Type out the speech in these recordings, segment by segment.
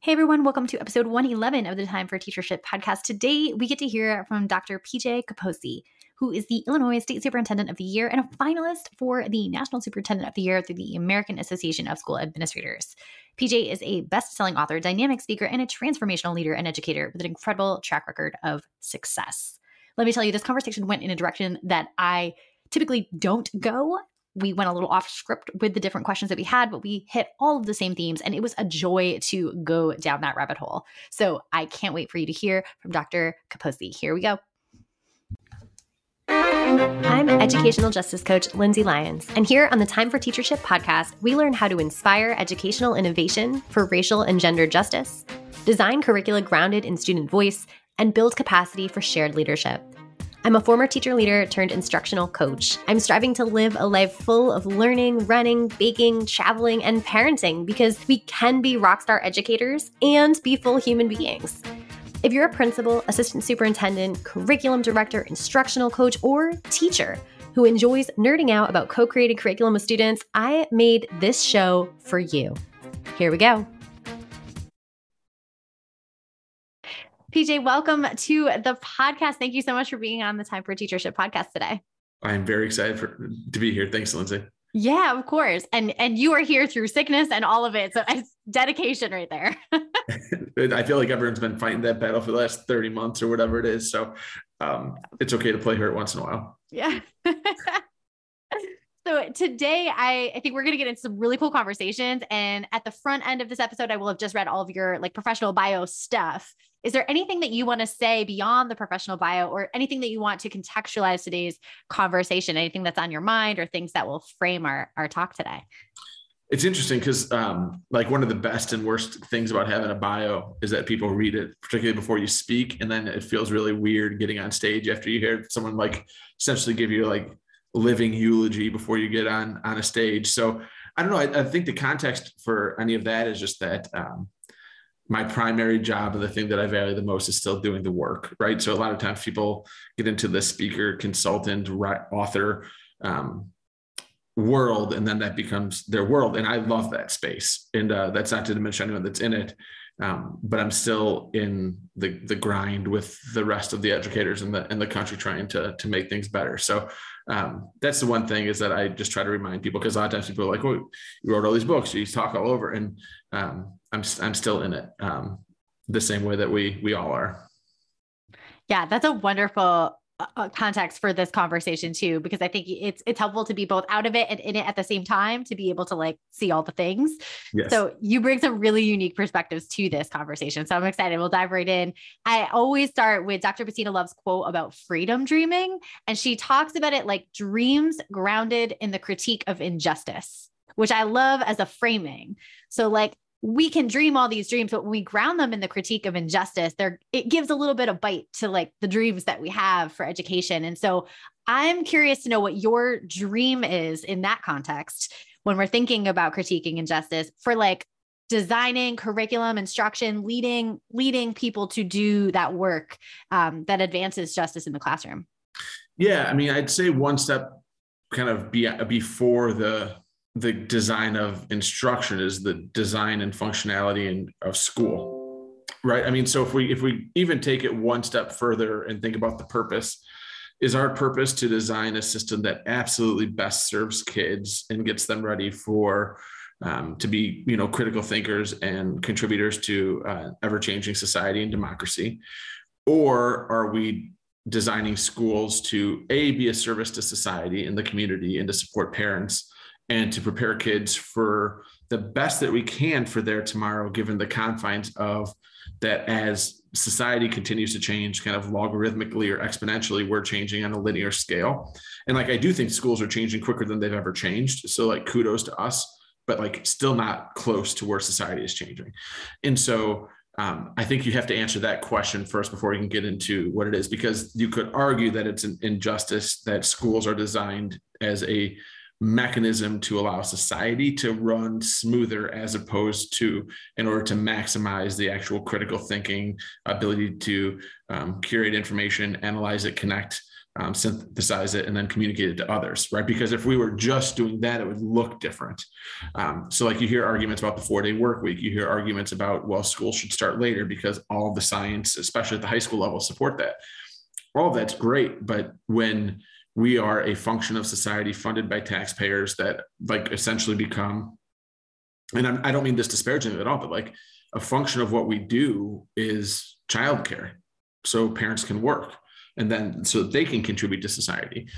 Hey everyone, welcome to episode 111 of the Time for Teachership podcast. Today we get to hear from Dr. PJ Caposey, who is the Illinois State Superintendent of the Year and a finalist for the National Superintendent of the Year through the American Association of School Administrators. PJ is a best selling author, dynamic speaker, and a transformational leader and educator with an incredible track record of success. Let me tell you, this conversation went in a direction that I typically don't go we went a little off script with the different questions that we had, but we hit all of the same themes. And it was a joy to go down that rabbit hole. So I can't wait for you to hear from Dr. Caposey. Here we go. I'm educational justice coach Lindsay Lyons, and here on the Time for Teachership podcast, we learn how to inspire educational innovation for racial and gender justice, design curricula grounded in student voice, and build capacity for shared leadership. I'm a former teacher leader turned instructional coach. I'm striving to live a life full of learning, running, baking, traveling, and parenting because we can be rockstar educators and be full human beings. If you're a principal, assistant superintendent, curriculum director, instructional coach, or teacher who enjoys nerding out about co created curriculum with students, I made this show for you. Here we go. PJ, welcome to the podcast. Thank you so much for being on the Time for Teachership podcast today. I'm very excited for, to be here. Thanks, Lindsay. Yeah, of course. And and you are here through sickness and all of it. So it's dedication right there. I feel like everyone's been fighting that battle for the last 30 months or whatever it is. So um, it's okay to play hurt once in a while. Yeah. so today I, I think we're going to get into some really cool conversations. And at the front end of this episode, I will have just read all of your like professional bio stuff. Is there anything that you want to say beyond the professional bio or anything that you want to contextualize today's conversation? Anything that's on your mind or things that will frame our, our talk today? It's interesting because, um, like, one of the best and worst things about having a bio is that people read it, particularly before you speak, and then it feels really weird getting on stage after you hear someone like essentially give you like living eulogy before you get on on a stage. So I don't know. I, I think the context for any of that is just that um, my primary job and the thing that I value the most is still doing the work, right? So a lot of times people get into the speaker, consultant, author um, world, and then that becomes their world. And I love that space. And uh, that's not to diminish anyone that's in it, um, but I'm still in the the grind with the rest of the educators in the in the country trying to to make things better. So um, that's the one thing is that I just try to remind people because a lot of times people are like, "Oh, you wrote all these books, you talk all over," and um, I'm I'm still in it um, the same way that we we all are. Yeah, that's a wonderful uh, uh, context for this conversation too because i think it's it's helpful to be both out of it and in it at the same time to be able to like see all the things yes. so you bring some really unique perspectives to this conversation so i'm excited we'll dive right in i always start with dr bettina love's quote about freedom dreaming and she talks about it like dreams grounded in the critique of injustice which i love as a framing so like we can dream all these dreams, but when we ground them in the critique of injustice, there it gives a little bit of bite to like the dreams that we have for education. And so I'm curious to know what your dream is in that context when we're thinking about critiquing injustice for like designing curriculum instruction leading leading people to do that work um, that advances justice in the classroom yeah i mean i'd say one step kind of be, before the the design of instruction is the design and functionality in, of school right? I mean so if we if we even take it one step further and think about the purpose is our purpose to design a system that absolutely best serves kids and gets them ready for um, to be you know critical thinkers and contributors to uh, ever changing society and democracy? Or are we designing schools to a be a service to society and the community and to support parents and to prepare kids for the best that we can for their tomorrow, given the confines of that as society continues to change kind of logarithmically or exponentially, we're changing on a linear scale. And like I do think schools are changing quicker than they've ever changed. So like kudos to us, but like still not close to where society is changing. And so um, I think you have to answer that question first before you can get into what it is, because you could argue that it's an injustice that schools are designed as a mechanism to allow society to run smoother as opposed to in order to maximize the actual critical thinking ability to um, curate information analyze it connect um, synthesize it and then communicate it to others right? Because if we were just doing that it would look different. Um, so like you hear arguments about the four day work week. You hear arguments about well school should start later because all the science especially at the high school level support that. All that's great but when we are a function of society funded by taxpayers that like essentially become and I'm, i do not mean this disparagingly at all but like a function of what we do is childcare. So parents can work and then so they can contribute to society.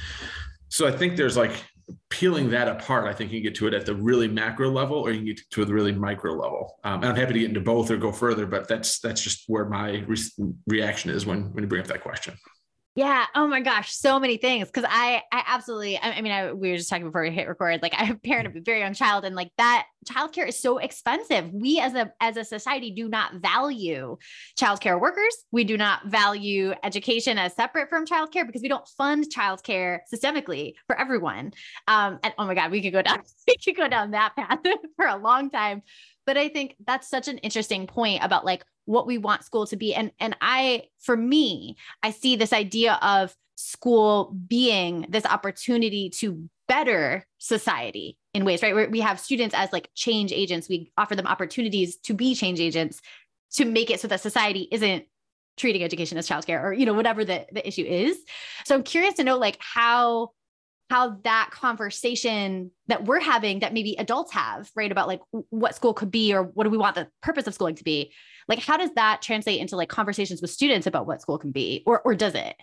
So i think there's like peeling that apart i think you can get to it at the really macro level or you can get to the really micro level. Um, and i'm happy to get into both or go further but that's that's just where my re- reaction is when when you bring up that question yeah. Oh my gosh. So many things. Cause I, I absolutely, I, I mean, I, we were just talking before we hit record, like I have a parent of a very young child and like that childcare is so expensive. We as a, as a society do not value childcare workers. We do not value education as separate from childcare because we don't fund childcare systemically for everyone. Um, and oh my God, we could go down, we could go down that path for a long time. But I think that's such an interesting point about like what we want school to be. And and i for me i see this idea of school being this opportunity to better society in ways right? Where we have students as like change agents. We offer them opportunities to be change agents to make it so that society isn't treating education as childcare or you know whatever the, the issue is. So i'm curious to know like how how that conversation that we're having that maybe adults have right about like what school could be or what do we want the purpose of schooling to be? Like how does that translate into like conversations with students about what school can be or or does it?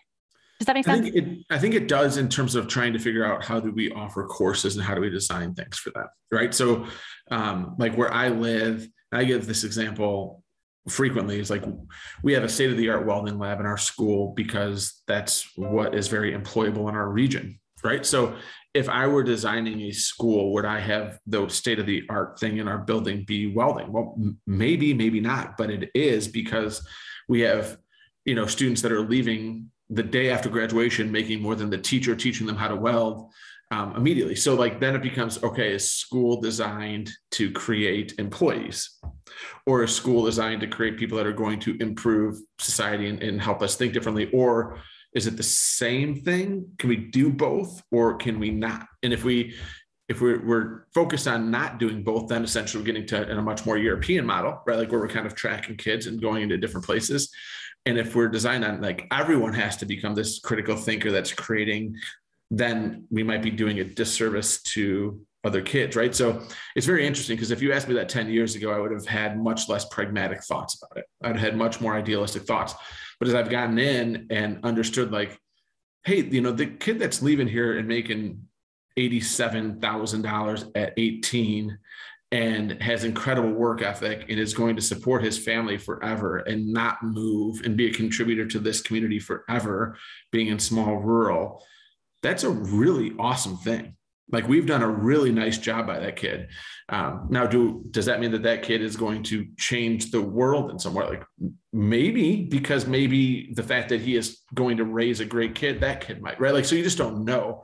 Does that make sense I think, it, I think it does in terms of trying to figure out how do we offer courses and how do we design things for that right? So um, like where i live i give this example frequently is like we have a state of the art welding lab in our school because that's what is very employable in our region right so if I were designing a school, would I have the state of the art thing in our building be welding? Well, maybe, maybe not, but it is because we have, you know, students that are leaving the day after graduation making more than the teacher teaching them how to weld um, immediately. So, like, then it becomes okay, is school designed to create employees? Or a school designed to create people that are going to improve society and, and help us think differently? Or is it the same thing can we do both or can we not and if we if we're, we're focused on not doing both then essentially we're getting to in a much more european model right like where we're kind of tracking kids and going into different places and if we're designed on like everyone has to become this critical thinker that's creating then we might be doing a disservice to other kids, right? So it's very interesting because if you asked me that 10 years ago, I would have had much less pragmatic thoughts about it. I'd had much more idealistic thoughts. But as I've gotten in and understood, like, hey, you know, the kid that's leaving here and making $87,000 at 18 and has incredible work ethic and is going to support his family forever and not move and be a contributor to this community forever, being in small rural, that's a really awesome thing like we've done a really nice job by that kid. Um, now, do does that mean that that kid is going to change the world in some way? Like maybe because maybe the fact that he is going to raise a great kid, that kid might right. Like so, you just don't know.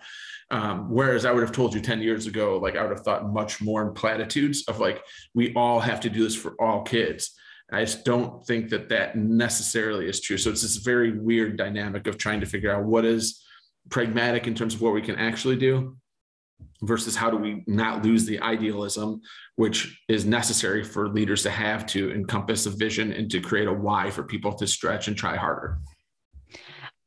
Um, whereas I would have told you 10 years ago, like I would have thought much more in platitudes of like, we all have to do this for all kids. I just don't think that that necessarily is true. So it's this very weird dynamic of trying to figure out what is pragmatic in terms of what we can actually do versus how do we not lose the idealism which is necessary for leaders to have to encompass a vision and to create a why for people to stretch and try harder.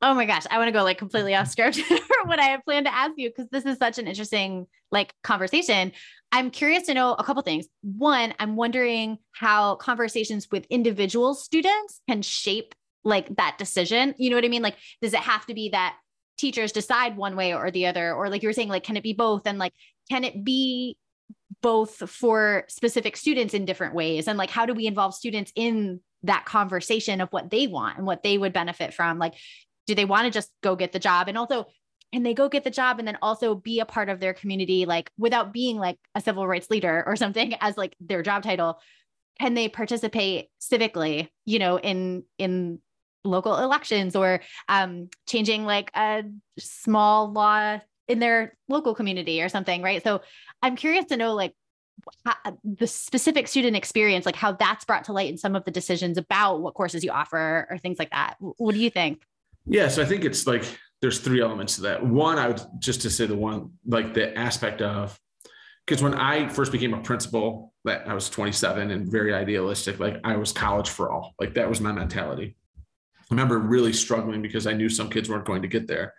Oh my gosh i want to go like completely off script for what i had planned to ask you because this is such an interesting like conversation. I'm curious to know a couple things. One i'm wondering how conversations with individual students can shape like that decision. You know what i mean? Like does it have to be that teachers decide one way or the other or like you were saying like can it be both? And like can it be both for specific students in different ways? And like how do we involve students in that conversation of what they want and what they would benefit from? Like do they want to just go get the job? And also can they go get the job and then also be a part of their community like without being like a civil rights leader or something as like their job title? Can they participate civically you know in in local elections or um, changing like a small law in their local community or something, right? So I'm curious to know like how, the specific student experience, like how that's brought to light in some of the decisions about what courses you offer or things like that. What do you think? Yeah, so I think it's like there's three elements to that. One, I would just to say the one like the aspect of because when I first became a principal, that I was 27 and very idealistic, like I was college for all. Like that was my mentality. I remember really struggling because I knew some kids weren't going to get there.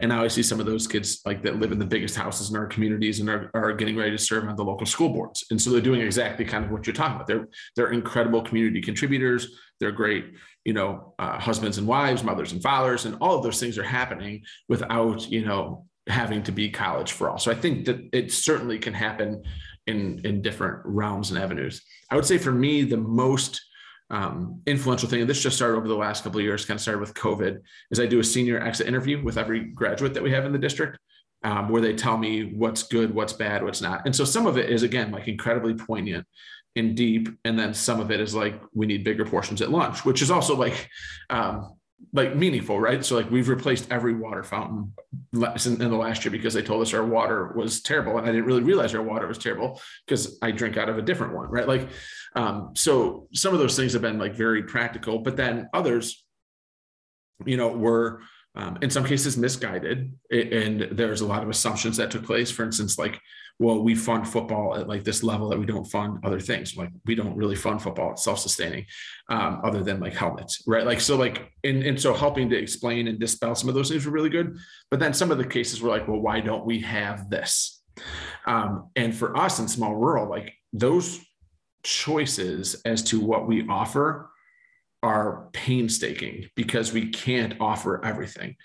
And now I see some of those kids like that live in the biggest houses in our communities and are, are getting ready to serve on the local school boards. And so they're doing exactly kind of what you're talking about. They're they're incredible community contributors. They're great, you know, uh, husbands and wives, mothers and fathers, and all of those things are happening without, you know, having to be college for all. So I think that it certainly can happen in in different realms and avenues. I would say for me, the most um, influential thing, and this just started over the last couple of years, kind of started with COVID, is I do a senior exit interview with every graduate that we have in the district. Um, where they tell me what's good, what's bad, what's not. And so some of it is again like incredibly poignant and deep, and then some of it is like we need bigger portions at lunch, which is also like um, like meaningful, right? So like we've replaced every water fountain in the last year because they told us our water was terrible, and I didn't really realize our water was terrible because I drink out of a different one, right? Like, um, so some of those things have been like very practical, but then others, you know, were um, in some cases misguided, and there's a lot of assumptions that took place. For instance, like well, we fund football at like this level that we don't fund other things. Like we don't really fund football; it's self-sustaining, um, other than like helmets, right? Like so, like and and so helping to explain and dispel some of those things were really good. But then some of the cases were like, well, why don't we have this? Um, and for us in small rural, like those choices as to what we offer are painstaking because we can't offer everything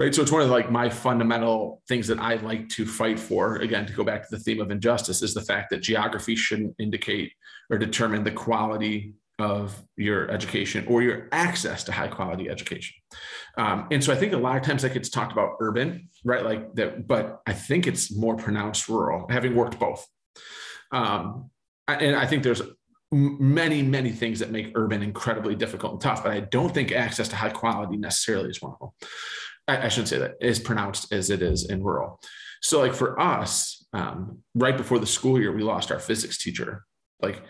right? So it's one of like my fundamental things that i like to fight for again to go back to the theme of injustice is the fact that geography shouldn't indicate or determine the quality of your education or your access to high quality education. Um, and so i think a lot of times that gets talked about urban right? Like that but i think it's more pronounced rural having worked both. Um, and i think there's many many things that make urban incredibly difficult and tough but i don't think access to high quality necessarily is one of them I, I shouldn't say that as pronounced as it is in rural. So like for us, um, right before the school year, we lost our physics teacher. Like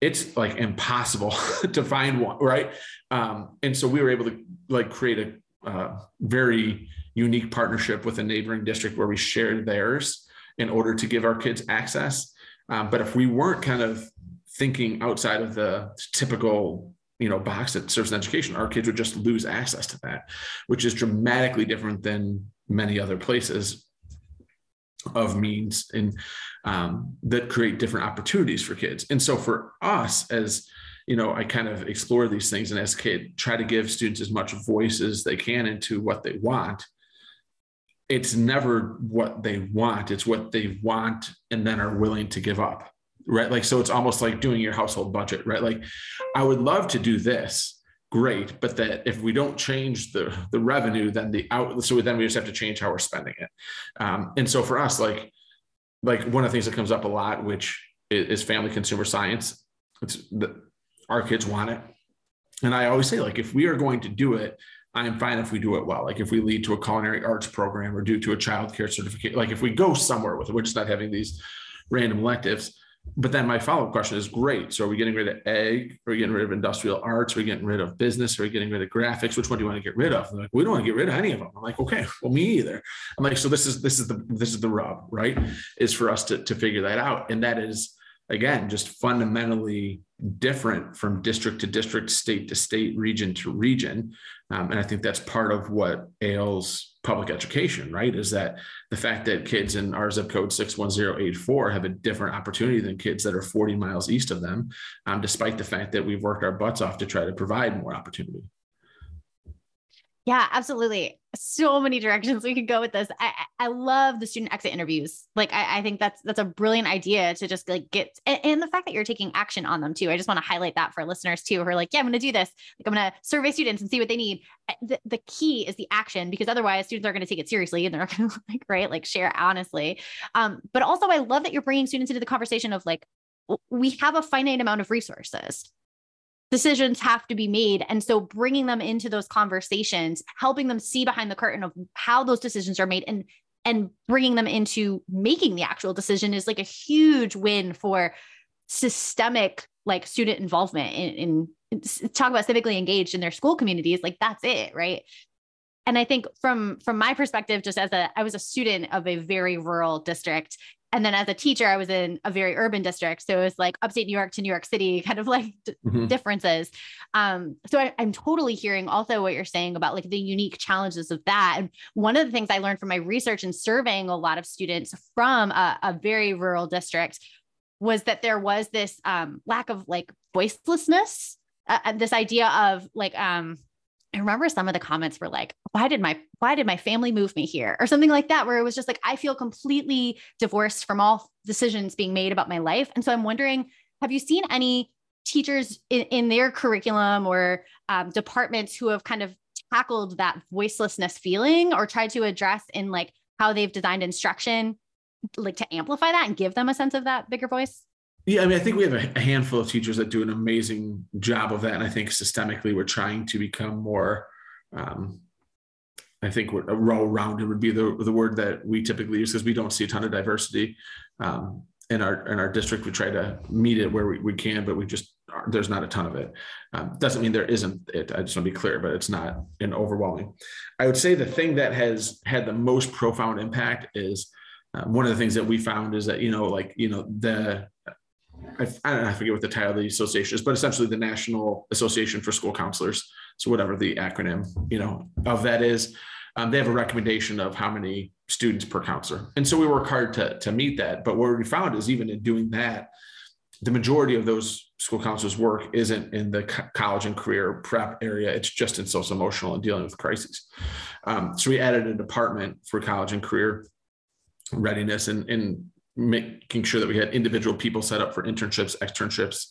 it's like impossible to find one, right? Um, and so we were able to like create a uh, very unique partnership with a neighboring district where we shared theirs in order to give our kids access. Um, but if we weren't kind of thinking outside of the typical you know box that serves an education our kids would just lose access to that which is dramatically different than many other places of means and um, that create different opportunities for kids. And so for us as you know i kind of explore these things and as kid try to give students as much voice as they can into what they want it's never what they want it's what they want and then are willing to give up right? Like, so it's almost like doing your household budget, right? Like, I would love to do this, great, but that if we don't change the the revenue, then the out, so then we just have to change how we're spending it. Um, and so for us, like, like one of the things that comes up a lot, which is, family consumer science. It's the, our kids want it, and I always say, like, if we are going to do it, I'm fine if we do it well. Like if we lead to a culinary arts program or do to a child care certificate, like if we go somewhere with it, we're just not having these random electives but then my follow-up question is great. So are we getting rid of ag? Are we getting rid of industrial arts? Are we getting rid of business? Are we getting rid of graphics? Which one do you want to get rid of? like, we don't want to get rid of any of them. I'm like, okay, well, me either. I'm like, so this is this is the this is the rub, right? Is for us to to figure that out. And that is again just fundamentally different from district to district, state to state, region to region. Um, and I think that's part of what ails public education, right? Is that the fact that kids in our zip code 61084 have a different opportunity than kids that are 40 miles east of them, um, despite the fact that we've worked our butts off to try to provide more opportunity. Yeah, absolutely. So many directions we could go with this. I, I love the student exit interviews. Like I, I think that's that's a brilliant idea to just like get and, and, the fact that you're taking action on them too. I just want to highlight that for listeners too, who are like, yeah, I'm going to do this. Like I'm going to survey students and see what they need. The, the key is the action because otherwise students are going to take it seriously and they're not going to like right like share honestly. Um, but also I love that you're bringing students into the conversation of like we have a finite amount of resources decisions have to be made. And so bringing them into those conversations, helping them see behind the curtain of how those decisions are made and and bringing them into making the actual decision is like a huge win for systemic like student involvement in, in talk about civically engaged in their school communities like that's it right and I think from from my perspective, just as a I was a student of a very rural district, and then as a teacher, I was in a very urban district. So it was like upstate New York to New York City, kind of like d- mm-hmm. differences. Um, so I, am totally hearing also what you're saying about like the unique challenges of that. And one of the things I learned from my research and surveying a lot of students from a, a very rural district was that there was this um, lack of like voicelessness, uh, this idea of like, um, I remember some of the comments were like, why did my why did my family move me here? Or something like that, where it was just like, I feel completely divorced from all decisions being made about my life. And so I'm wondering, have you seen any teachers in, in their curriculum or um, departments who have kind of tackled that voicelessness feeling or tried to address in like how they've designed instruction, like to amplify that and give them a sense of that bigger voice? Yeah, I mean, I think we have a handful of teachers that do an amazing job of that, and I think systemically we're trying to become more. Um, I think we're well-rounded would be the the word that we typically use because we don't see a ton of diversity um, in our in our district. We try to meet it where we, we can, but we just there's not a ton of it. Um, doesn't mean there isn't it. I just want to be clear, but it's not an overwhelming. I would say the thing that has had the most profound impact is um, one of the things that we found is that you know like you know the I, I don't know, I forget what the title of the association is, but essentially the National Association for School Counselors. So whatever the acronym, you know, of that is, um, they have a recommendation of how many students per counselor. And so we work hard to, to meet that. But what we found is even in doing that, the majority of those school counselors work isn't in the college and career prep area. It's just in social emotional and dealing with crises. Um, so we added a department for college and career readiness and, and making sure that we had individual people set up for internships, externships,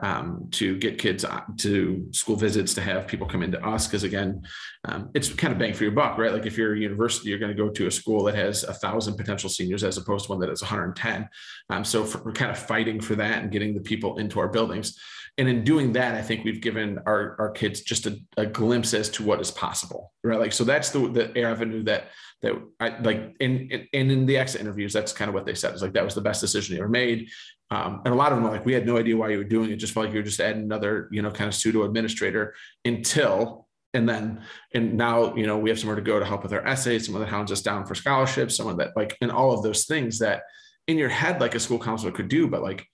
um, to get kids uh, to school visits, to have people come into us. Because again, um, it's kind of bang for your buck, right? Like if you're a university, you're going to go to a school that has a thousand potential seniors as opposed to one that has 110. Um, so for, we're kind of fighting for that and getting the people into our buildings. And in doing that, I think we've given our, our kids just a, a glimpse as to what is possible, right? Like, so that's the, the avenue that that I like in, in in the exit interviews, that's kind of what they said. It's like that was the best decision they ever made. Um, and a lot of them are like, we had no idea why you were doing it. Just felt like you were just adding another, you know, kind of pseudo administrator until and then and now you know we have somewhere to go to help with our essays someone that hounds us down for scholarships someone that like and all of those things that in your head like a school counselor could do but like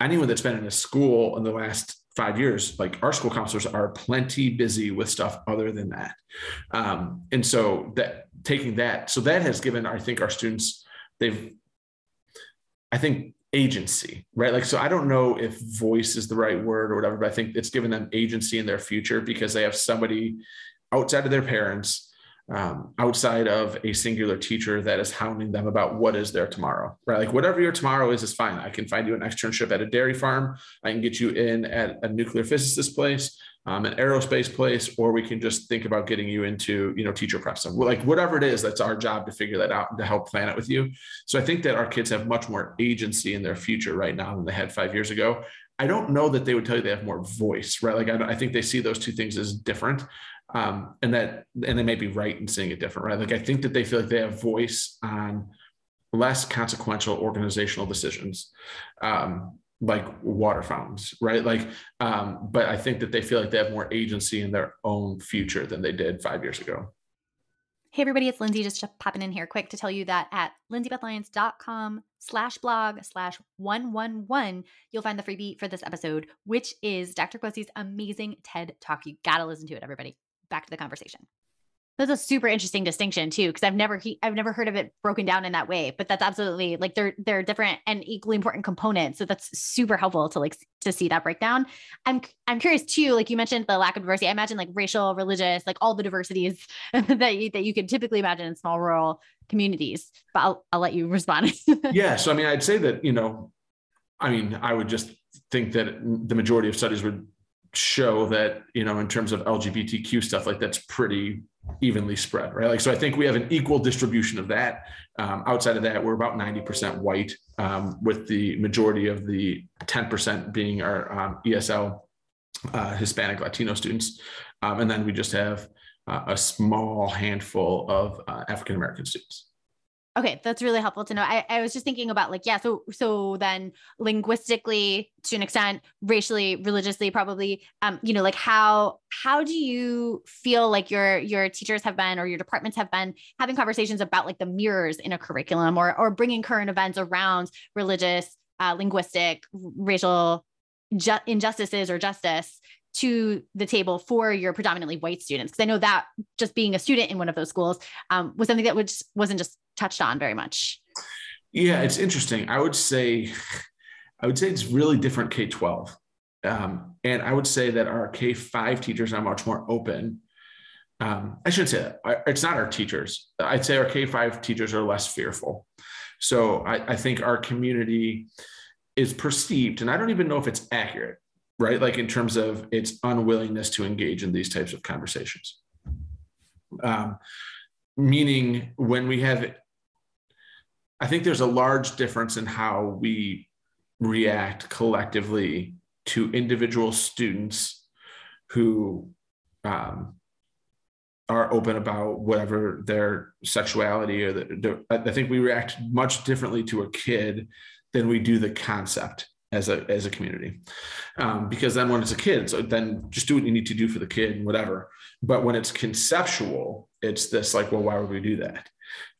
anyone that's been in a school in the last five years, like our school counselors are plenty busy with stuff other than that. Um, and so that taking that, so that has given, I think, our students, they've, I think, agency, right? Like, so I don't know if voice is the right word or whatever, but I think it's given them agency in their future because they have somebody outside of their parents um, outside of a singular teacher that is hounding them about what is their tomorrow, right? Like whatever your tomorrow is, is fine. I can find you an externship at a dairy farm. I can get you in at a nuclear physicist place, um, an aerospace place, or we can just think about getting you into, you know, teacher prep. So like whatever it is, that's our job to figure that out and to help plan it with you. So I think that our kids have much more agency in their future right now than they had five years ago. I don't know that they would tell you they have more voice, right? Like I, I think they see those two things as different um, and that and they may be right in seeing it different, right? Like I think that they feel like they have voice on less consequential organizational decisions, um, like water fountains, right? Like, um, but I think that they feel like they have more agency in their own future than they did five years ago. Hey everybody, it's Lindsay just popping in here quick to tell you that at lindsaybethlyons.com slash blog slash 111, you'll find the freebie for this episode, which is Dr. Caposey's amazing TED Talk. You gotta listen to it, everybody back to the conversation. That's a super interesting distinction too, because I've never he, I've never heard of it broken down in that way. But that's absolutely like they're they're different and equally important components. So that's super helpful to like to see that breakdown. I'm I'm curious too. Like you mentioned the lack of diversity. I imagine like racial, religious, like all the diversities that you that you could typically imagine in small rural communities. But I'll I'll let you respond. yeah. So I mean, I'd say that you know, I mean, I would just think that the majority of studies would show that you know in terms of lgbtq stuff like that's pretty evenly spread right? Like so i think we have an equal distribution of that. Um, outside of that we're about 90% white um, with the majority of the 10% being our um, esl uh, hispanic latino students. Um, and then we just have uh, a small handful of uh, african american students Okay, that's really helpful to know. I, I was just thinking about like, yeah, so so then linguistically to an extent, racially, religiously, probably, um, you know, like how how do you feel like your your teachers have been or your departments have been having conversations about like the mirrors in a curriculum or or bringing current events around religious, uh, linguistic, racial ju- injustices or justice to the table for your predominantly white students. Because i know that just being a student in one of those schools um, was something that was, wasn't just touched on very much. Yeah it's interesting. I would say i would say it's really different k-12 um, and i would say that our k-5 teachers are much more open. Um, i shouldn't say that. It's not our teachers. I'd say our k-5 teachers are less fearful. So I, I think our community is perceived and i don't even know if it's accurate right? Like in terms of its unwillingness to engage in these types of conversations. Um, meaning, when we have, I think there's a large difference in how we react collectively to individual students who um, are open about whatever their sexuality or the, the, I think we react much differently to a kid than we do the concept as a as a community. Um, because then when it's a kid so then just do what you need to do for the kid and whatever. But when it's conceptual it's this like well why would we do that?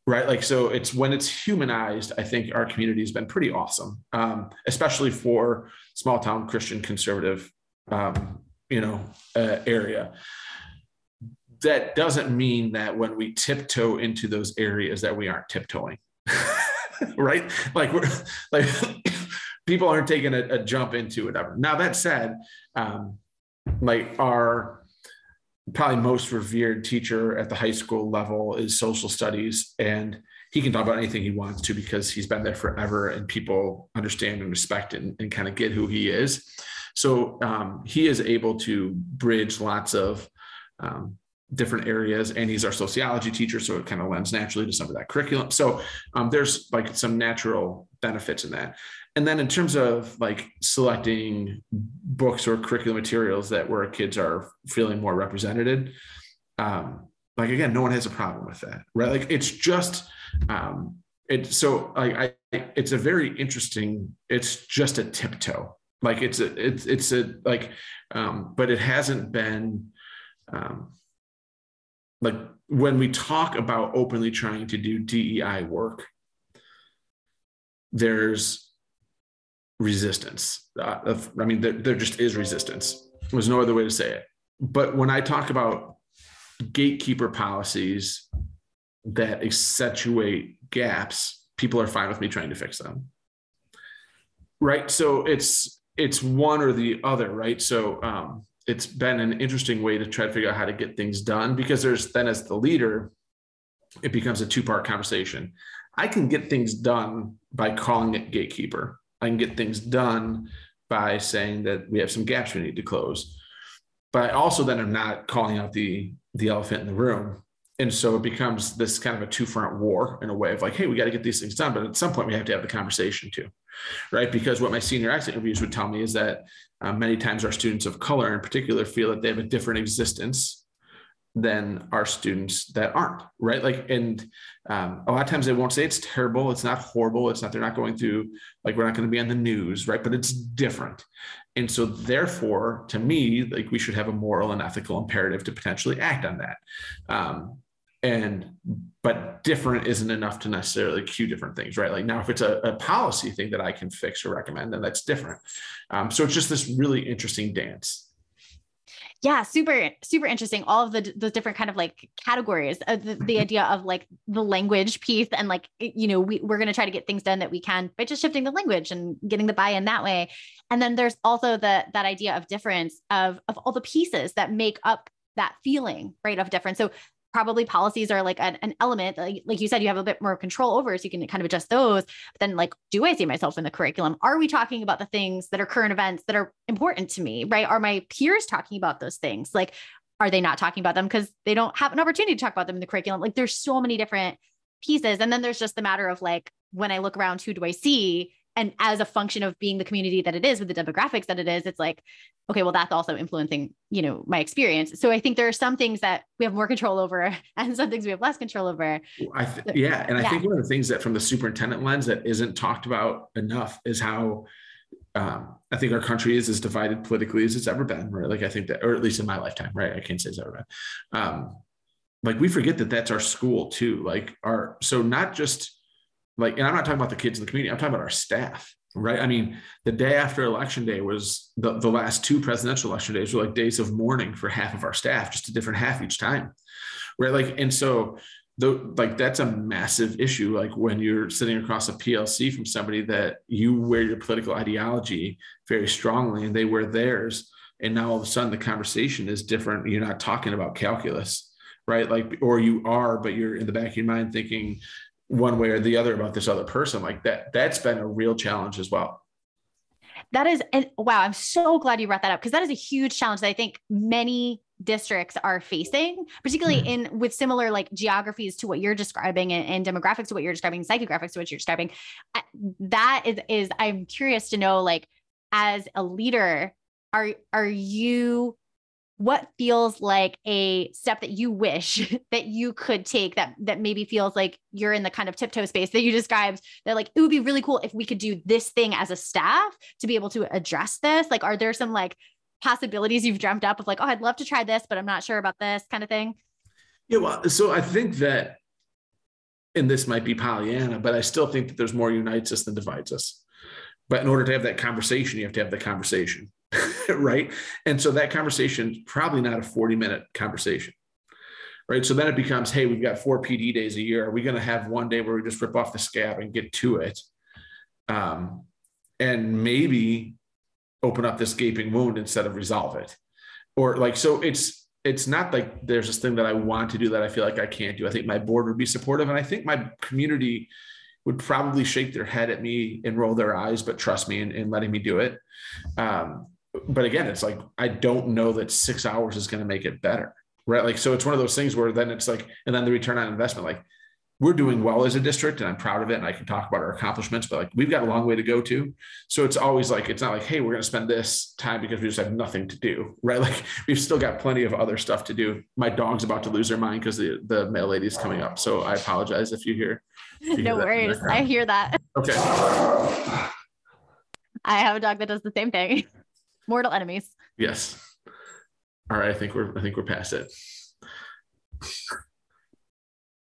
Right? Like so it's when it's humanized i think our community has been pretty awesome um, especially for small town christian conservative um, you know uh, area. That doesn't mean that when we tiptoe into those areas that we aren't tiptoeing. Right? Like we're like people aren't taking a, a jump into it ever. Now that said, um, like our probably most revered teacher at the high school level is social studies and he can talk about anything he wants to because he's been there forever and people understand and respect and, and kind of get who he is. So um, he is able to bridge lots of um, different areas and he's our sociology teacher so it kind of lends naturally to some of that curriculum. So um, there's like some natural benefits in that and then in terms of like selecting books or curriculum materials that where kids are feeling more represented um, like again no one has a problem with that right? Like it's just um it so like i it's a very interesting it's just a tiptoe. Like it's a it's it's a like um but it hasn't been um like when we talk about openly trying to do dei work there's resistance. Uh, I mean, there, there just is resistance. There's no other way to say it. But when I talk about gatekeeper policies that accentuate gaps, people are fine with me trying to fix them. Right. So it's it's one or the other, right? So um, it's been an interesting way to try to figure out how to get things done because there's then as the leader, it becomes a two-part conversation. I can get things done by calling it gatekeeper I can get things done by saying that we have some gaps we need to close. But I also then am not calling out the the elephant in the room. And so it becomes this kind of a two front war in a way of like, hey, we got to get these things done. But at some point, we have to have the conversation too, right? Because what my senior exit interviews would tell me is that uh, many times our students of color in particular feel that they have a different existence than our students that aren't right? Like and um, a lot of times they won't say it's terrible it's not horrible it's not they're not going through like we're not going to be on the news right? But it's different. And so therefore to me like we should have a moral and ethical imperative to potentially act on that. Um, and but different isn't enough to necessarily cue different things right? Like now if it's a, a policy thing that i can fix or recommend then that's different. Um, so it's just this really interesting dance yeah super super interesting. All of the the different kind of like categories of the, the mm-hmm. idea of like the language piece and like you know we, we're going to try to get things done that we can by just shifting the language and getting the buy-in that way. And then there's also the that idea of difference of of all the pieces that make up that feeling right of difference. So probably policies are like an, an element uh, like, like you said you have a bit more control over so you can kind of adjust those but then like do i see myself in the curriculum? Are we talking about the things that are current events that are important to me right? Are my peers talking about those things? Like are they not talking about them because they don't have an opportunity to talk about them in the curriculum? Like there's so many different pieces and then there's just the matter of like when i look around who do i see and as a function of being the community that it is with the demographics that it is it's like okay, well, that's also influencing, you know, my experience. So I think there are some things that we have more control over and some things we have less control over. I th- yeah. And I yeah. think one of the things that from the superintendent lens that isn't talked about enough is how um, I think our country is as divided politically as it's ever been, right? Like I think that, or at least in my lifetime, right? I can't say it's ever been. Um, like we forget that that's our school too. Like our, so not just like, and I'm not talking about the kids in the community, I'm talking about our staff right? I mean, the day after election day was the, the last two presidential election days were like days of mourning for half of our staff, just a different half each time. Right. Like, and so the like that's a massive issue. Like when you're sitting across a PLC from somebody that you wear your political ideology very strongly and they wear theirs. And now all of a sudden the conversation is different. You're not talking about calculus, right? Like, or you are, but you're in the back of your mind thinking, one way or the other about this other person like that that's been a real challenge as well that is and wow i'm so glad you brought that up because that is a huge challenge that i think many districts are facing particularly mm-hmm. in with similar like geographies to what you're describing and, and, demographics to what you're describing psychographics to what you're describing that is is i'm curious to know like as a leader are are you what feels like a step that you wish that you could take that that maybe feels like you're in the kind of tiptoe space that you described that like it would be really cool if we could do this thing as a staff to be able to address this. Like are there some like possibilities you've dreamt up of like oh i'd love to try this but i'm not sure about this kind of thing? Yeah well so i think that and this might be pollyanna but i still think that there's more unites us than divides us. But in order to have that conversation you have to have the conversation right? And so that conversation is probably not a 40 minute conversation. Right. So then it becomes, hey, we've got four PD days a year. Are we going to have one day where we just rip off the scab and get to it? Um, and maybe open up this gaping wound instead of resolve it. Or like, so it's it's not like there's this thing that I want to do that I feel like I can't do. I think my board would be supportive. And I think my community would probably shake their head at me and roll their eyes, but trust me in, in letting me do it. Um, but again, it's like I don't know that six hours is going to make it better, right? Like, so it's one of those things where then it's like, and then the return on investment, like we're doing well as a district, and I'm proud of it, and I can talk about our accomplishments, but like we've got a long way to go to. So it's always like it's not like, hey, we're going to spend this time because we just have nothing to do, right? Like we've still got plenty of other stuff to do. My dog's about to lose her mind because the the mail lady is coming up, so I apologize if you hear. If you no hear worries, I hear that. Okay. I have a dog that does the same thing mortal enemies. Yes. All right. I think we're I think we're past it.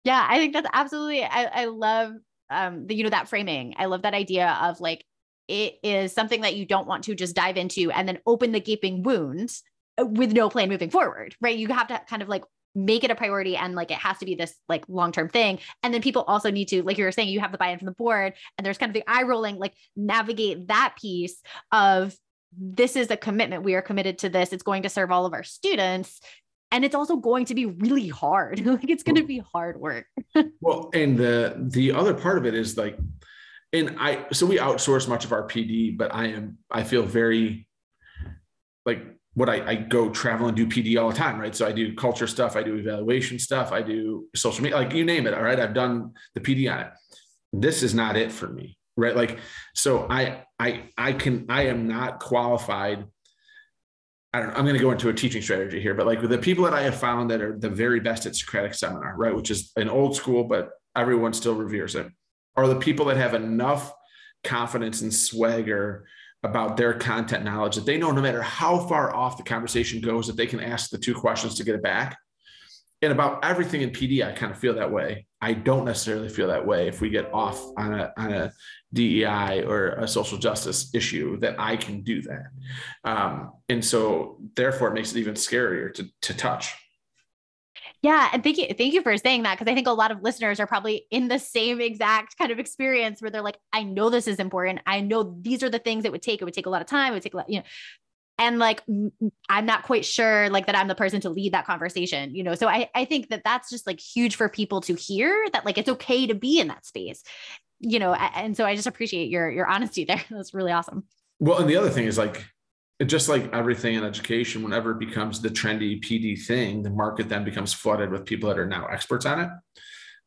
Yeah, I think that's absolutely I, I love um the you know that framing. I love that idea of like it is something that you don't want to just dive into and then open the gaping wound uh, with no plan moving forward, right? You have to kind of like make it a priority and like it has to be this like long-term thing and then people also need to like you were saying you have the buy-in from the board and there's kind of the eye rolling like navigate that piece of this is a commitment. We are committed to this. It's going to serve all of our students. And it's also going to be really hard. like it's going to be hard work. well, and the the other part of it is like, and I so we outsource much of our PD, but I am I feel very like what I, I go travel and do PD all the time, right? So I do culture stuff, I do evaluation stuff, I do social media, like you name it. All right. I've done the PD on it. This is not it for me right? Like so i i i can i am not qualified. I don't know, I'm going to go into a teaching strategy here, but like the people that I have found that are the very best at Socratic seminar, right, which is an old school, but everyone still reveres it, are the people that have enough confidence and swagger about their content knowledge that they know no matter how far off the conversation goes, that they can ask the two questions to get it back and about everything in PD, I kind of feel that way. I don't necessarily feel that way if we get off on a, on a DEI or a social justice issue that I can do that. Um, and so therefore it makes it even scarier to, to touch. Yeah. And thank you. Thank you for saying that. Cause I think a lot of listeners are probably in the same exact kind of experience where they're like, I know this is important. I know these are the things it would take. It would take a lot of time. It would take a lot, you know, and like i'm not quite sure like that i'm the person to lead that conversation you know? So i i think that that's just like huge for people to hear that like it's okay to be in that space you know? And so i just appreciate your your honesty there. That's really awesome. Well and the other thing is like just like everything in education whenever it becomes the trendy pd thing the market then becomes flooded with people that are now experts on it.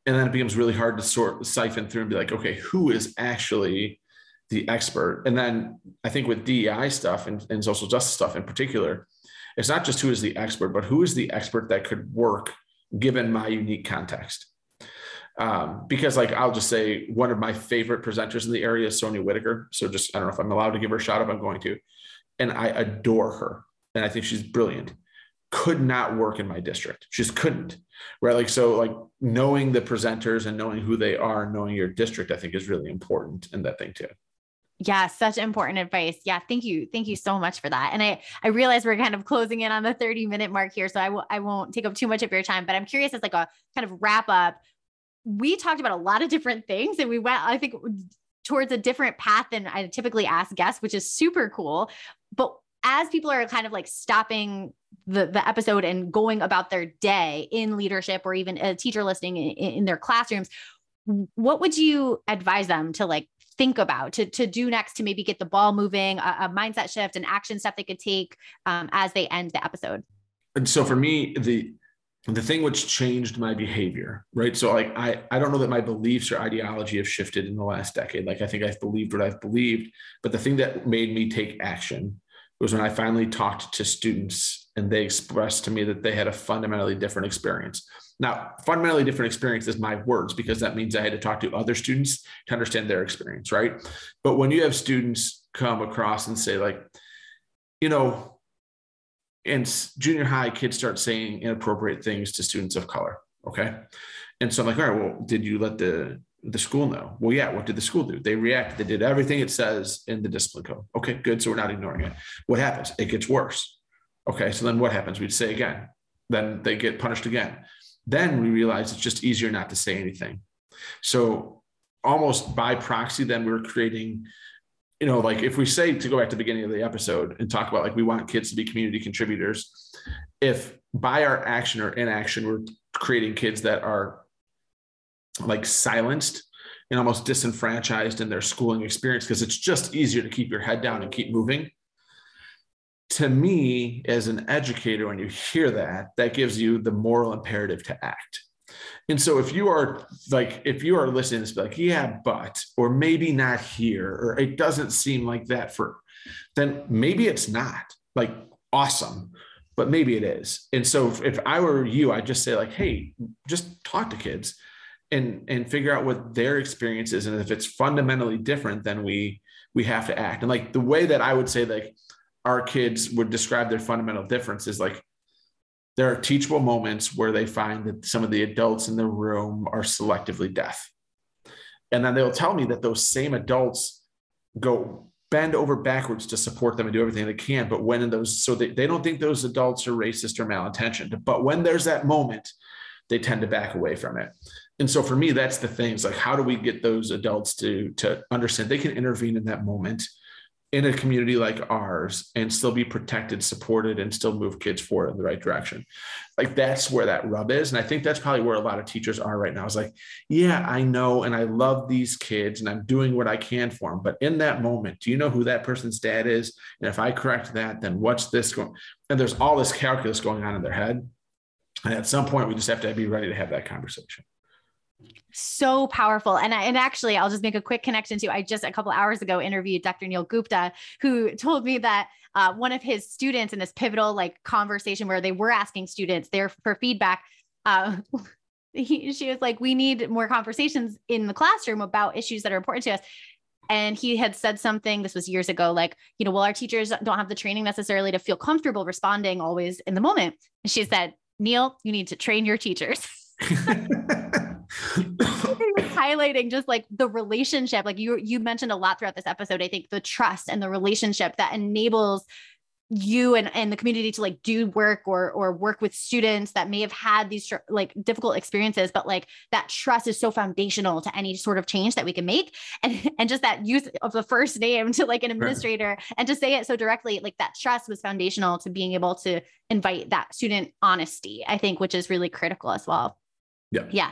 And then it becomes really hard to sort siphon through and be like okay who is actually the expert. And then I think with DEI stuff and, and social justice stuff in particular, it's not just who is the expert, but who is the expert that could work given my unique context. Um, because like I'll just say one of my favorite presenters in the area is Sonia Whitaker. So just I don't know if I'm allowed to give her a shout out, I'm going to. And I adore her. And I think she's brilliant. Could not work in my district. She just couldn't. Right. Like so like knowing the presenters and knowing who they are, knowing your district, I think is really important in that thing too. Yeah, such important advice. Yeah, thank you. Thank you so much for that. And I I realize we're kind of closing in on the 30 minute mark here, so I won't I won't take up too much of your time, but I'm curious as like a kind of wrap up. We talked about a lot of different things and we went I think towards a different path than I typically ask guests, which is super cool. But as people are kind of like stopping the, the episode and going about their day in leadership or even a teacher listening in, in their classrooms, what would you advise them to like think about to, to do next to maybe get the ball moving, a, a mindset shift, an action step they could take um, as they end the episode? And so for me, the the thing which changed my behavior, right? So like I I don't know that my beliefs or ideology have shifted in the last decade. Like I think I've believed what I've believed, but the thing that made me take action was when I finally talked to students and they expressed to me that they had a fundamentally different experience. Now, fundamentally different experience is my words because that means I had to talk to other students to understand their experience, right? But when you have students come across and say, like, you know, and junior high, kids start saying inappropriate things to students of color. Okay. And so I'm like, all right, well, did you let the the school know? Well, yeah. What did the school do? They reacted. They did everything it says in the discipline code. Okay, good. So we're not ignoring it. What happens? It gets worse. Okay. So then what happens? We'd say again. Then they get punished again. Then we realize it's just easier not to say anything. So almost by proxy, then we're creating, you know, like if we say to go back to the beginning of the episode and talk about like we want kids to be community contributors, if by our action or inaction, we're creating kids that are like silenced and almost disenfranchised in their schooling experience because it's just easier to keep your head down and keep moving to me as an educator when you hear that that gives you the moral imperative to act. And so if you are like if you are listening to this like yeah but or maybe not here or it doesn't seem like that for then maybe it's not like awesome but maybe it is. And so if, if i were you i'd just say like hey just talk to kids and and figure out what their experience is and if it's fundamentally different then we we have to act. And like the way that i would say like our kids would describe their fundamental difference is like there are teachable moments where they find that some of the adults in the room are selectively deaf. And then they'll tell me that those same adults go bend over backwards to support them and do everything they can. But when in those, so they, they don't think those adults are racist or malintentioned. But when there's that moment, they tend to back away from it. And so for me, that's the things like, how do we get those adults to, to understand they can intervene in that moment in a community like ours and still be protected, supported, and still move kids forward in the right direction. Like that's where that rub is. And I think that's probably where a lot of teachers are right now. It's like, yeah, I know, and I love these kids and I'm doing what I can for them. But in that moment, do you know who that person's dad is? And if I correct that, then what's this going? And there's all this calculus going on in their head. And at some point, we just have to be ready to have that conversation so powerful. And, I, and actually, I'll just make a quick connection to I just a couple hours ago interviewed Dr. Neil Gupta, who told me that uh, one of his students in this pivotal like conversation where they were asking students there for feedback. Uh, he, she was like, we need more conversations in the classroom about issues that are important to us and he had said something this was years ago like you know well our teachers don't have the training necessarily to feel comfortable responding always in the moment and she said neil you need to train your teachers highlighting just like the relationship like you you mentioned a lot throughout this episode i think the trust and the relationship that enables you and, and the community to like do work or or work with students that may have had these like difficult experiences but like that trust is so foundational to any sort of change that we can make and and just that use of the first name to like an administrator and to say it so directly like that trust was foundational to being able to invite that student honesty i think which is really critical as well yeah. Yeah.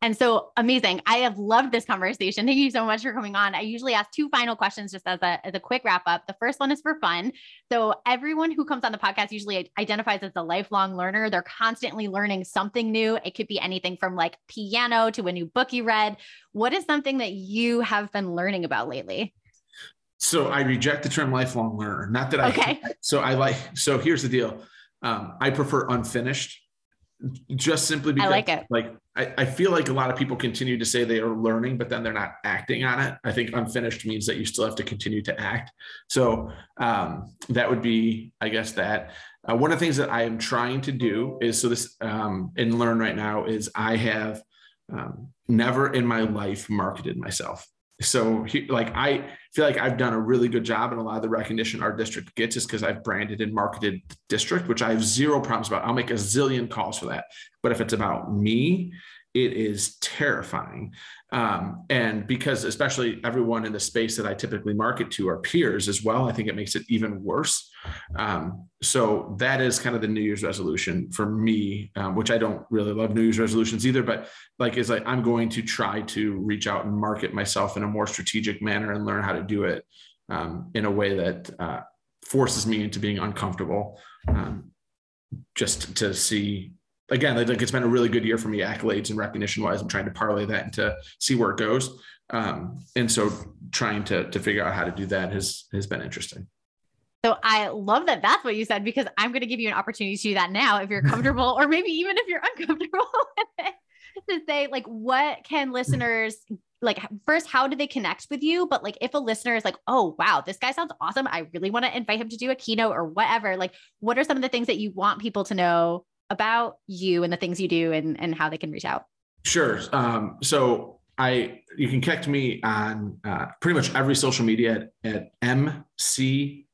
And so amazing. I have loved this conversation. Thank you so much for coming on. I usually ask two final questions just as a, as a quick wrap up. The first one is for fun. So everyone who comes on the podcast usually identifies as a lifelong learner. They're constantly learning something new. It could be anything from like piano to a new book you read. What is something that you have been learning about lately? So I reject the term lifelong learner. Not that I. Okay. So I like. So here's the deal. Um, I prefer unfinished, just simply because I like it. Like I, I feel like a lot of people continue to say they are learning, but then they're not acting on it. I think unfinished means that you still have to continue to act. So um, that would be, I guess, that. Uh, one of the things that I am trying to do is so this um, and learn right now is I have um, never in my life marketed myself so he, like i feel like i've done a really good job and a lot of the recognition our district gets is because i've branded and marketed the district which i have zero problems about. I'll make a zillion calls for that. But if it's about me it is terrifying. Um, and because, especially everyone in the space that I typically market to are peers as well, I think it makes it even worse. Um, so that is kind of the New Year's resolution for me, um, which I don't really love New Year's resolutions either. But like, is like I'm going to try to reach out and market myself in a more strategic manner and learn how to do it um, in a way that uh, forces me into being uncomfortable, um, just to see again, like it's been a really good year for me, accolades and recognition wise. I'm trying to parlay that into see where it goes. Um, and so trying to to figure out how to do that has has been interesting. So I love that that's what you said because I'm going to give you an opportunity to do that now if you're comfortable or maybe even if you're uncomfortable to say like what can listeners like first how do they connect with you but like if a listener is like oh wow this guy sounds awesome I really want to invite him to do a keynote or whatever like what are some of the things that you want people to know about you and the things you do and, and how they can reach out? Sure. Um, so I you can connect me on uh, pretty much every social media at, MCUSD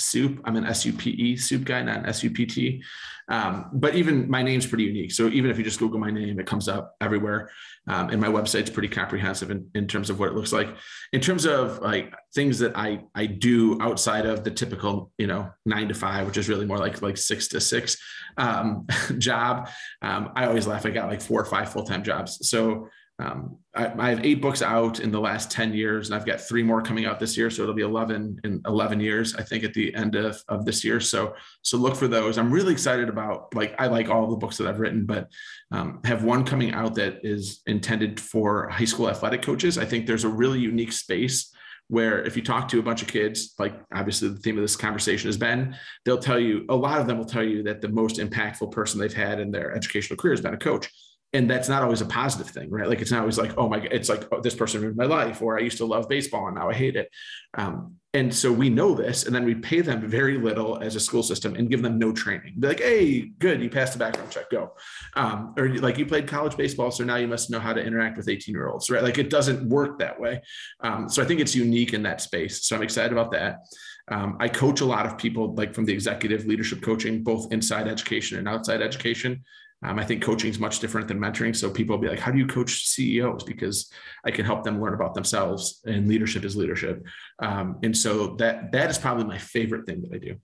soup. I'm an SUPE soup guy, not an SUPT. Um, but even my name's pretty unique. So even if you just Google my name, it comes up everywhere. Um, and my website's pretty comprehensive in, in terms of what it looks like. In terms of like things that I I do outside of the typical, you know, nine to five, which is really more like like six to six um, job. Um, I always laugh. I got like four or five full time jobs. So um, I, I, have eight books out in the last 10 years and I've got three more coming out this year. So it'll be 11 in 11 years, I think at the end of, of this year. So, so look for those. I'm really excited about, like, I like all the books that I've written, but um, have one coming out that is intended for high school athletic coaches. I think there's a really unique space where if you talk to a bunch of kids, like obviously the theme of this conversation has been, they'll tell you, a lot of them will tell you that the most impactful person they've had in their educational career has been a coach and that's not always a positive thing, right? Like it's not always like, oh my, it's like oh, this person ruined my life, or I used to love baseball and now I hate it. Um, and so we know this, and then we pay them very little as a school system and give them no training. Be like, hey, good, you passed the background check, go. Um, or like you played college baseball, so now you must know how to interact with 18 year olds, right? Like it doesn't work that way. Um, so I think it's unique in that space. So I'm excited about that. Um, I coach a lot of people, like from the executive leadership coaching, both inside education and outside education. Um, I think coaching is much different than mentoring. So people will be like, how do you coach CEOs? Because I can help them learn about themselves and leadership is leadership. Um, and so that, that is probably my favorite thing that I do.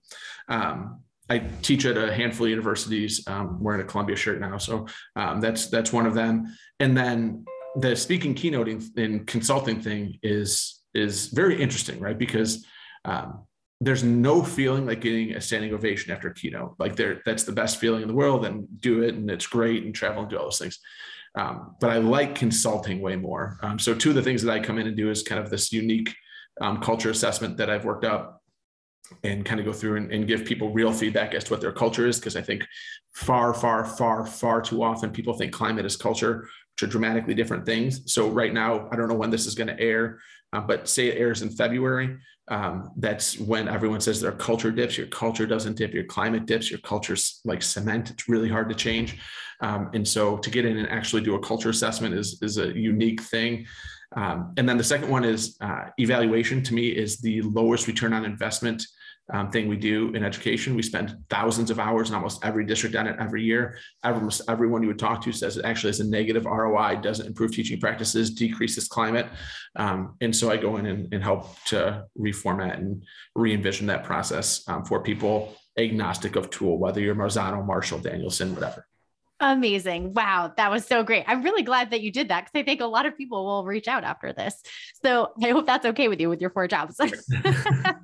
Um, I teach at a handful of universities. Um, wearing a Columbia shirt now. So um, that's, that's one of them. And then the speaking keynoting and consulting thing is, is very interesting, right? Because um, there's no feeling like getting a standing ovation after a keynote. Like there, that's the best feeling in the world, and do it, and it's great, and travel and do all those things. Um, but I like consulting way more. Um, so two of the things that I come in and do is kind of this unique um, culture assessment that I've worked up, and kind of go through and, and give people real feedback as to what their culture is, because I think far, far, far, far too often people think climate is culture, which are dramatically different things. So right now, I don't know when this is going to air, uh, but say it airs in February um, that's when everyone says their culture dips your culture doesn't dip your climate dips your culture's like cement it's really hard to change. Um, and so to get in and actually do a culture assessment is is a unique thing. Um, and then the second one is uh, evaluation. To me is the lowest return on investment um, thing we do in education. We spend thousands of hours in almost every district on it every year. Almost everyone you would talk to says it actually has a negative ROI, doesn't improve teaching practices, decreases climate. Um, and so I go in and, and, help to reformat and re-envision that process um, for people agnostic of tool, whether you're Marzano, Marshall, Danielson, whatever. Amazing. Wow. That was so great. I'm really glad that you did that because I think a lot of people will reach out after this. So I hope that's okay with you with your four jobs.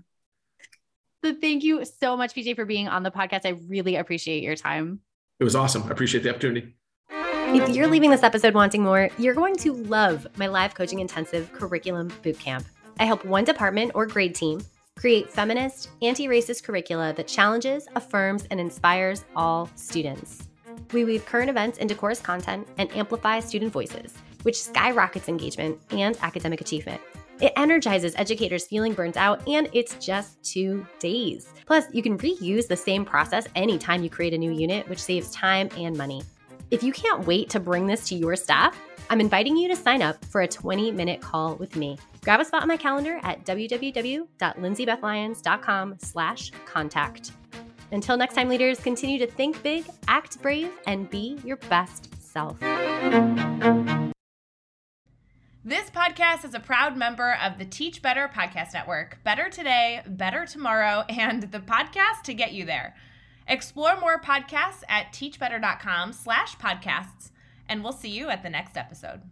So thank you so much, PJ, for being on the podcast. I really appreciate your time. It was awesome. I appreciate the opportunity. If you're leaving this episode wanting more, you're going to love my live coaching intensive curriculum bootcamp. I help one department or grade team create feminist, anti racist curricula that challenges, affirms, and inspires all students. We weave current events into course content and amplify student voices, which skyrockets engagement and academic achievement. It energizes educators feeling burnt out, and it's just two days. Plus, you can reuse the same process anytime you create a new unit, which saves time and money. If you can't wait to bring this to your staff, I'm inviting you to sign up for a 20 minute call with me. Grab a spot on my calendar at www.lindsaybethlyons.com slash contact. Until next time, leaders, continue to think big, act brave, and be your best self. This podcast is a proud member of the Teach Better Podcast Network. Better today, better tomorrow, and the podcast to get you there. Explore more podcasts at teachbetter.com slash podcasts, and we'll see you at the next episode.